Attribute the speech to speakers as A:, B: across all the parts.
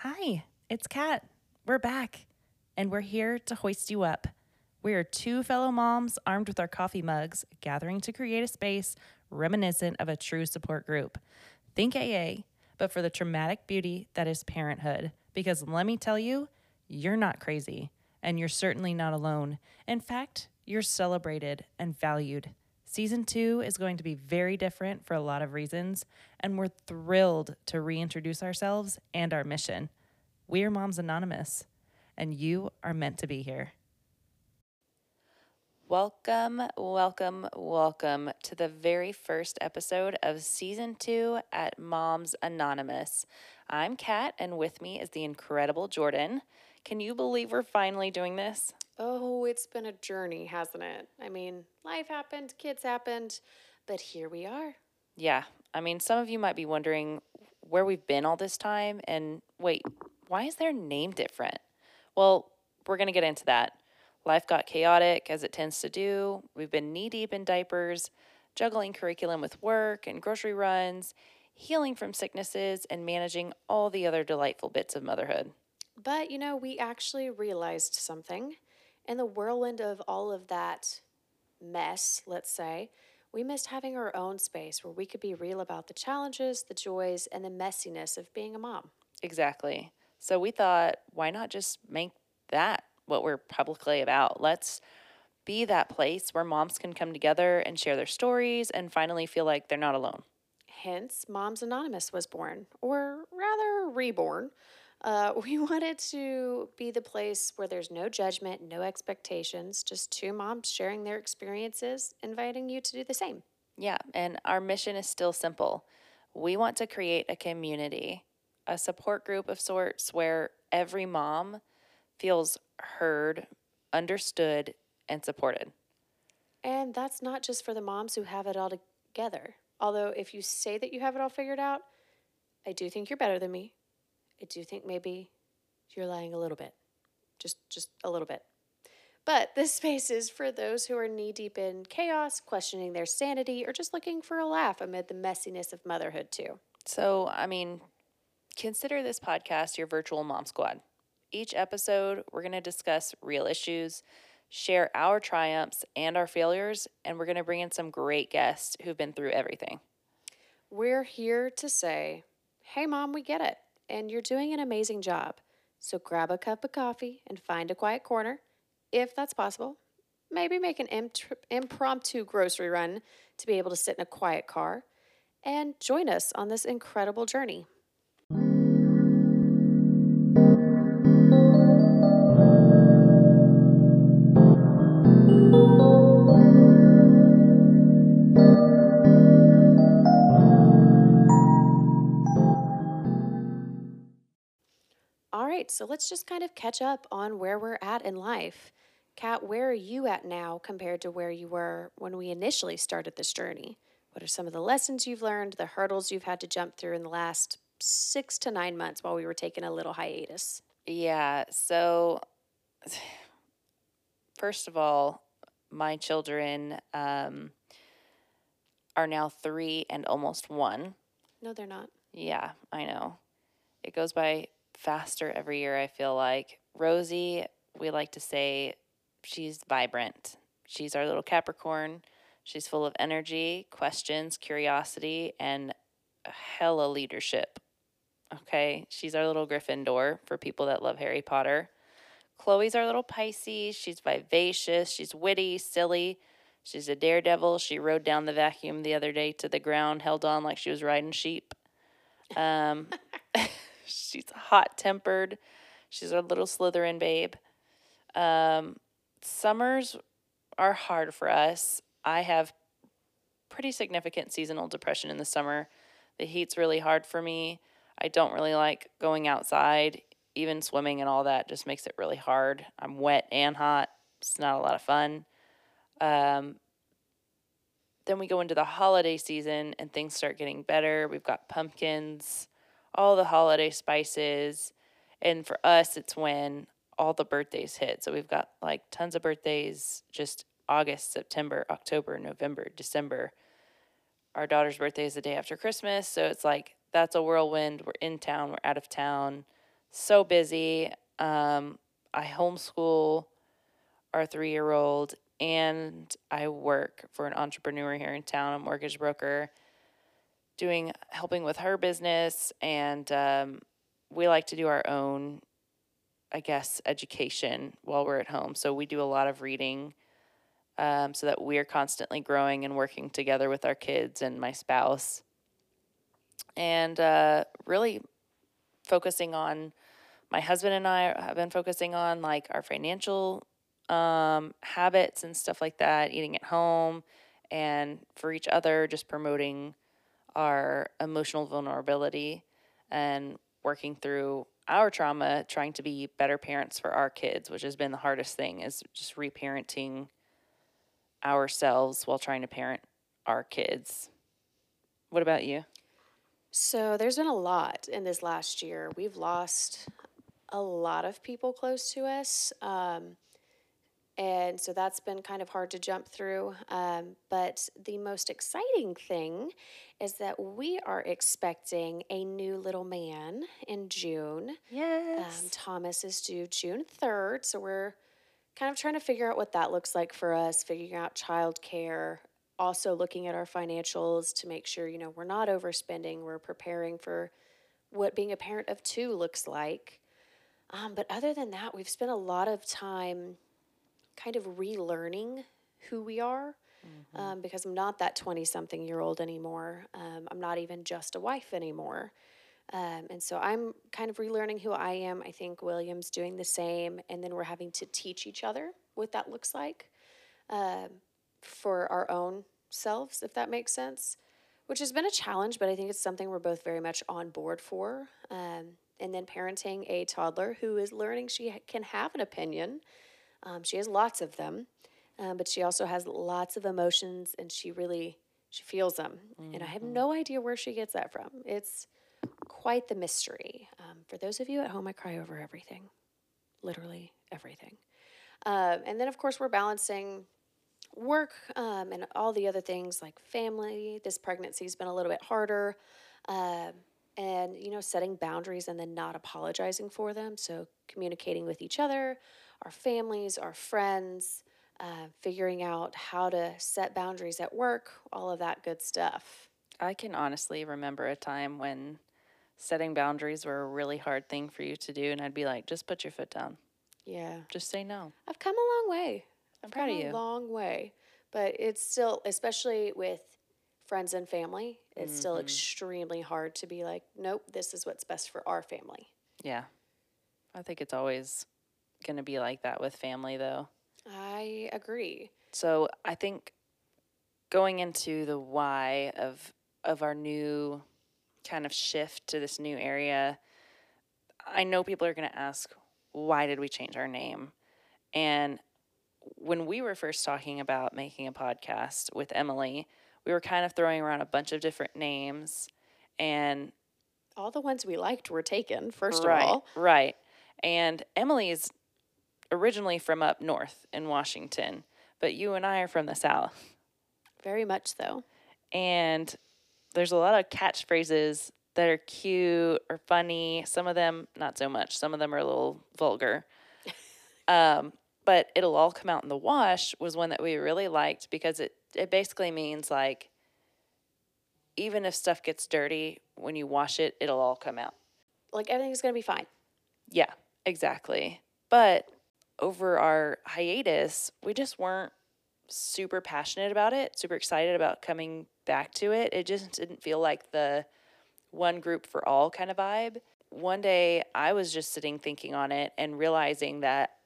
A: Hi, it's Kat. We're back, and we're here to hoist you up. We are two fellow moms armed with our coffee mugs, gathering to create a space reminiscent of a true support group. Think AA, but for the traumatic beauty that is parenthood. Because let me tell you, you're not crazy, and you're certainly not alone. In fact, you're celebrated and valued. Season two is going to be very different for a lot of reasons, and we're thrilled to reintroduce ourselves and our mission. We are Moms Anonymous, and you are meant to be here. Welcome, welcome, welcome to the very first episode of season two at Moms Anonymous. I'm Kat, and with me is the incredible Jordan. Can you believe we're finally doing this?
B: Oh, it's been a journey, hasn't it? I mean, life happened, kids happened, but here we are.
A: Yeah, I mean, some of you might be wondering where we've been all this time, and wait, why is their name different? Well, we're going to get into that. Life got chaotic, as it tends to do. We've been knee deep in diapers, juggling curriculum with work and grocery runs, healing from sicknesses, and managing all the other delightful bits of motherhood.
B: But, you know, we actually realized something. In the whirlwind of all of that mess, let's say, we missed having our own space where we could be real about the challenges, the joys, and the messiness of being a mom.
A: Exactly. So we thought, why not just make that what we're publicly about? Let's be that place where moms can come together and share their stories and finally feel like they're not alone.
B: Hence, Moms Anonymous was born, or rather, reborn. Uh, we wanted to be the place where there's no judgment, no expectations, just two moms sharing their experiences, inviting you to do the same.
A: Yeah, and our mission is still simple. We want to create a community, a support group of sorts where every mom feels heard, understood, and supported.
B: And that's not just for the moms who have it all together. Although, if you say that you have it all figured out, I do think you're better than me. I do think maybe you're lying a little bit. Just just a little bit. But this space is for those who are knee deep in chaos, questioning their sanity, or just looking for a laugh amid the messiness of motherhood, too.
A: So, I mean, consider this podcast your virtual mom squad. Each episode, we're going to discuss real issues, share our triumphs and our failures, and we're going to bring in some great guests who've been through everything.
B: We're here to say, hey, mom, we get it, and you're doing an amazing job. So grab a cup of coffee and find a quiet corner, if that's possible. Maybe make an imp- impromptu grocery run to be able to sit in a quiet car and join us on this incredible journey. Right, so let's just kind of catch up on where we're at in life. Kat, where are you at now compared to where you were when we initially started this journey? What are some of the lessons you've learned, the hurdles you've had to jump through in the last six to nine months while we were taking a little hiatus?
A: Yeah, so first of all, my children um, are now three and almost one.
B: No, they're not.
A: Yeah, I know. It goes by faster every year, I feel like. Rosie, we like to say she's vibrant. She's our little Capricorn. She's full of energy, questions, curiosity, and hella leadership. Okay, she's our little Gryffindor for people that love Harry Potter. Chloe's our little Pisces. She's vivacious, she's witty, silly. She's a daredevil. She rode down the vacuum the other day to the ground, held on like she was riding sheep. Um, she's hot tempered. She's a little Slytherin babe. Um, summers are hard for us. I have pretty significant seasonal depression in the summer. The heat's really hard for me. I don't really like going outside. Even swimming and all that just makes it really hard. I'm wet and hot. It's not a lot of fun. Um, then we go into the holiday season and things start getting better. We've got pumpkins, all the holiday spices. And for us, it's when all the birthdays hit. So we've got like tons of birthdays just August, September, October, November, December. Our daughter's birthday is the day after Christmas. So it's like that's a whirlwind. We're in town, we're out of town. so busy. Um, I homeschool our three year old, and I work for an entrepreneur here in town, a mortgage broker, doing helping with her business. And um, we like to do our own, I guess, education while we're at home. So we do a lot of reading. Um, so that we're constantly growing and working together with our kids and my spouse and uh, really focusing on my husband and I have been focusing on like our financial um, habits and stuff like that, eating at home, and for each other, just promoting our emotional vulnerability and working through our trauma, trying to be better parents for our kids, which has been the hardest thing is just reparenting ourselves while trying to parent our kids. What about you?
B: So there's been a lot in this last year. We've lost a lot of people close to us. Um, and so that's been kind of hard to jump through. Um, but the most exciting thing is that we are expecting a new little man in June.
A: Yes.
B: Um, Thomas is due June 3rd. So we're kind of trying to figure out what that looks like for us, figuring out childcare, also looking at our financials to make sure, you know, we're not overspending, we're preparing for what being a parent of two looks like. Um, but other than that, we've spent a lot of time kind of relearning who we are mm-hmm. um, because I'm not that 20 something year old anymore. Um, I'm not even just a wife anymore. Um, and so I'm kind of relearning who I am. I think William's doing the same. And then we're having to teach each other what that looks like um, for our own selves, if that makes sense, which has been a challenge, but I think it's something we're both very much on board for. Um, and then parenting a toddler who is learning she can have an opinion. Um, she has lots of them, um, but she also has lots of emotions, and she really she feels them. Mm-hmm. And I have mm-hmm. no idea where she gets that from. It's quite the mystery. Um, for those of you at home, I cry over everything, literally everything. Uh, and then, of course, we're balancing work um, and all the other things like family. This pregnancy has been a little bit harder. Uh, and, you know, setting boundaries and then not apologizing for them. So, communicating with each other, our families, our friends, uh, figuring out how to set boundaries at work, all of that good stuff.
A: I can honestly remember a time when setting boundaries were a really hard thing for you to do. And I'd be like, just put your foot down.
B: Yeah.
A: Just say no.
B: I've come a long way.
A: I'm proud of you.
B: A long way, but it's still, especially with friends and family, it's mm-hmm. still extremely hard to be like, nope, this is what's best for our family.
A: Yeah, I think it's always going to be like that with family, though.
B: I agree.
A: So I think going into the why of of our new kind of shift to this new area, I know people are going to ask, why did we change our name? And when we were first talking about making a podcast with Emily, we were kind of throwing around a bunch of different names and
B: all the ones we liked were taken, first
A: right,
B: of all.
A: Right. And Emily is originally from up north in Washington, but you and I are from the south.
B: Very much so.
A: And there's a lot of catchphrases that are cute or funny. Some of them not so much. Some of them are a little vulgar. um, but it'll all come out in the wash was one that we really liked because it it basically means like even if stuff gets dirty when you wash it it'll all come out
B: like everything's going to be fine
A: yeah exactly but over our hiatus we just weren't super passionate about it super excited about coming back to it it just didn't feel like the one group for all kind of vibe one day i was just sitting thinking on it and realizing that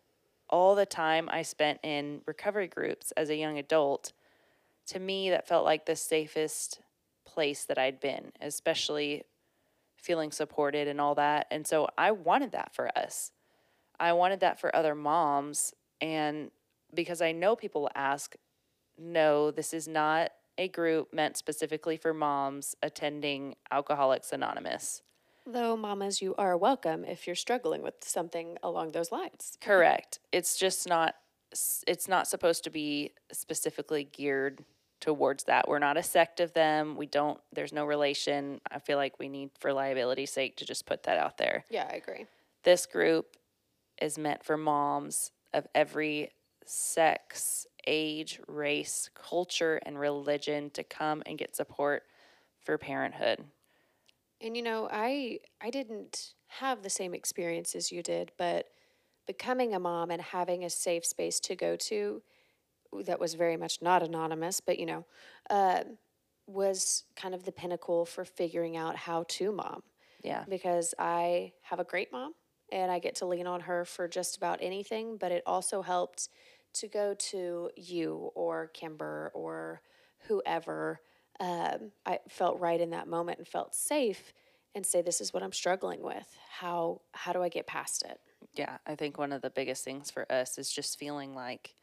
A: all the time I spent in recovery groups as a young adult, to me, that felt like the safest place that I'd been, especially feeling supported and all that. And so I wanted that for us. I wanted that for other moms. And because I know people ask, no, this is not a group meant specifically for moms attending Alcoholics Anonymous.
B: Though, mamas, you are welcome if you're struggling with something along those lines.
A: Correct. It's just not it's not supposed to be specifically geared towards that. We're not a sect of them. We don't there's no relation. I feel like we need for liability's sake to just put that out there.
B: Yeah, I agree.
A: This group is meant for moms of every sex, age, race, culture, and religion to come and get support for parenthood.
B: And you know, I I didn't have the same experience as you did, but becoming a mom and having a safe space to go to that was very much not anonymous, but you know, uh, was kind of the pinnacle for figuring out how to mom.
A: Yeah.
B: Because I have a great mom and I get to lean on her for just about anything, but it also helped to go to you or Kimber or whoever um, I felt right in that moment and felt safe and say this is what I'm struggling with. How how do I get past it?
A: Yeah, I think one of the biggest things for us is just feeling like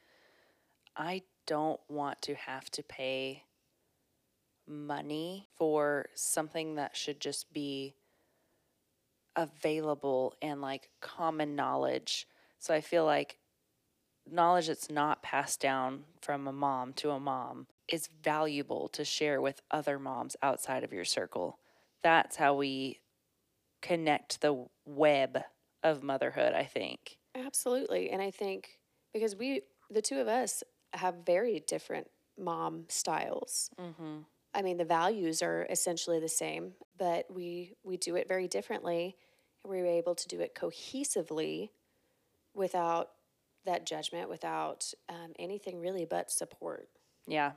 A: I don't want to have to pay money for something that should just be available and like common knowledge. So I feel like knowledge that's not passed down from a mom to a mom is valuable to share with other moms outside of your circle. That's how we connect the web of motherhood, I think.
B: Absolutely. And I think because we, the two of us, have very different mom styles.
A: Mm-hmm.
B: I mean, the values are essentially the same, but we we do it very differently. We were able to do it cohesively, without that judgment, without um, anything really but support.
A: Yeah.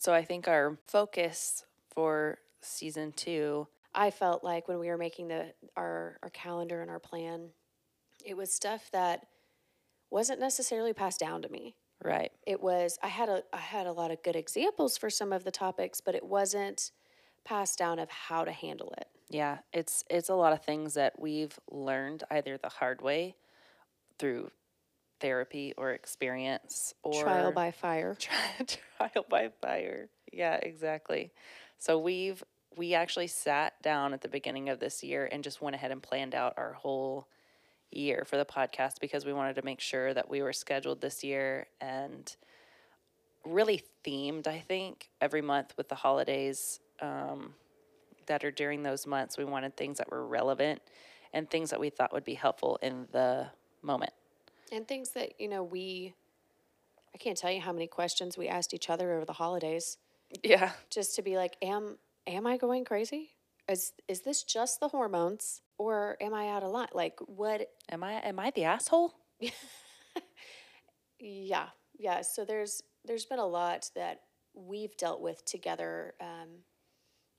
A: So I think our focus for season two,
B: I felt like when we were making the our our calendar and our plan, it was stuff that wasn't necessarily passed down to me.
A: right?
B: It was I had a I had a lot of good examples for some of the topics, but it wasn't passed down of how to handle it.
A: Yeah, it's it's a lot of things that we've learned either the hard way through therapy or experience or
B: Trial by fire.
A: Tri- trial by fire. Yeah, exactly. So we've we actually sat down at the beginning of this year and just went ahead and planned out our whole year for the podcast because we wanted to make sure that we were scheduled this year and really themed, I think, every month with the holidays um, that are during those months. We wanted things that were relevant and things that we thought would be helpful in the moment.
B: And things that, you know, we I can't tell you how many questions we asked each other over the holidays
A: Yeah.
B: just to be like, am am I going crazy? Is is this just the hormones or am I out of line? Like what
A: Am I am I the asshole?
B: yeah. Yeah, so there's there's been a lot that we've dealt with together um,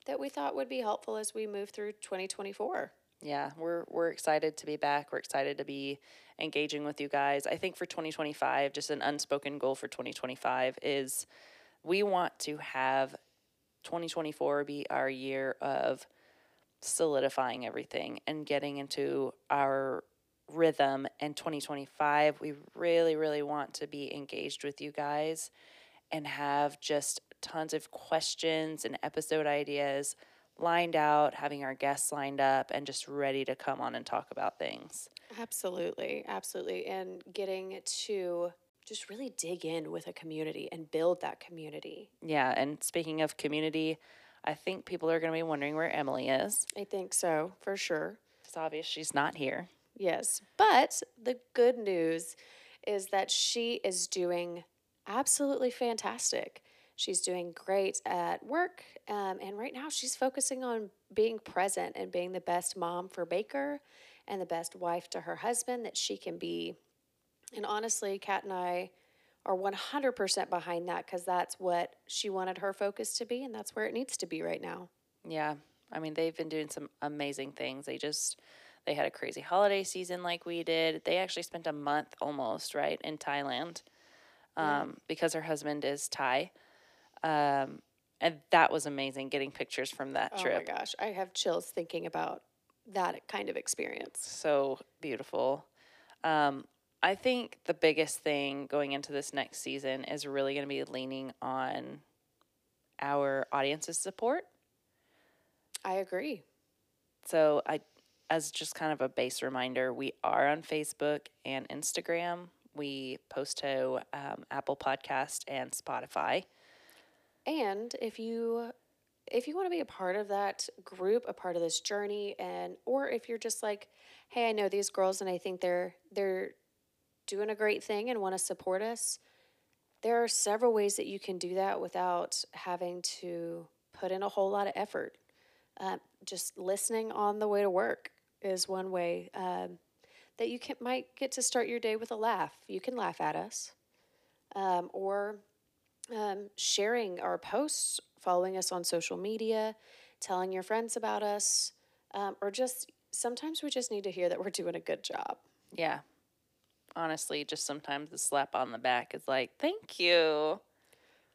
B: that we thought would be helpful as we move through 2024.
A: Yeah, we're we're excited to be back. We're excited to be engaging with you guys. I think for 2025, just an unspoken goal for 2025 is we want to have 2024 be our year of solidifying everything and getting into our rhythm and 2025 we really really want to be engaged with you guys and have just tons of questions and episode ideas lined out, having our guests lined up, and just ready to come on and talk about things.
B: Absolutely, absolutely. And getting to just really dig in with a community and build that community.
A: Yeah, and speaking of community, I think people are going to be wondering where Emily is.
B: I think so, for sure.
A: It's obvious she's not here.
B: Yes. But the good news is that she is doing absolutely fantastic. She's doing great at work. Um, and right now, she's focusing on being present and being the best mom for Baker and the best wife to her husband that she can be. And honestly, Kat and I are 100% behind that because that's what she wanted her focus to be, and that's where it needs to be right now.
A: Yeah, I mean, they've been doing some amazing things. They just they had a crazy holiday season like we did. They actually spent a month almost right in Thailand um, because her husband is Thai, um, and that was amazing. Getting pictures from that
B: Oh
A: trip, Oh
B: my gosh, I have chills thinking about that kind of experience.
A: so beautiful. Um, I think the biggest thing going into this next season is really going to be leaning on our audience's support.
B: I agree.
A: So I as just kind of a base reminder, we are on Facebook and Instagram. We post to um, Apple Podcast and Spotify.
B: And if you if you want to be a part of that group, a part of this journey, and or if you're just like, hey, I know these girls and I think they're they're doing a great thing and want to support us, there are several ways that you can do that without having to put in a whole lot of effort. Um, just listening on the way to work is one way um, that you can might get to start your day with a laugh. You can laugh at us, um, or um, sharing our posts, following us on social media, telling your friends about us, um, or just sometimes we just need to hear that we're doing a good job.
A: Yeah. Honestly, just sometimes the slap on the back is like, thank you.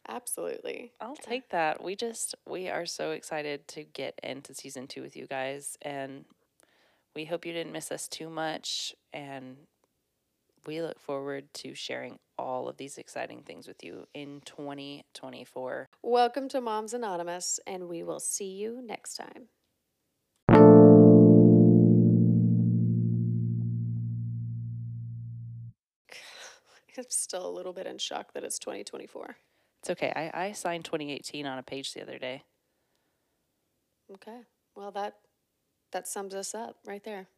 B: Absolutely.
A: I'll take that. We just, we are so excited to get into season two with you guys. And we hope you didn't miss us too much. And we look forward to sharing all of these exciting things with you in 2024.
B: Welcome to Moms Anonymous, and we will see you next time. I'm still a little bit in shock that it's 2024.
A: It's okay. I, I signed 2018 on a page the other day.
B: Okay. Well, that that sums us up right there.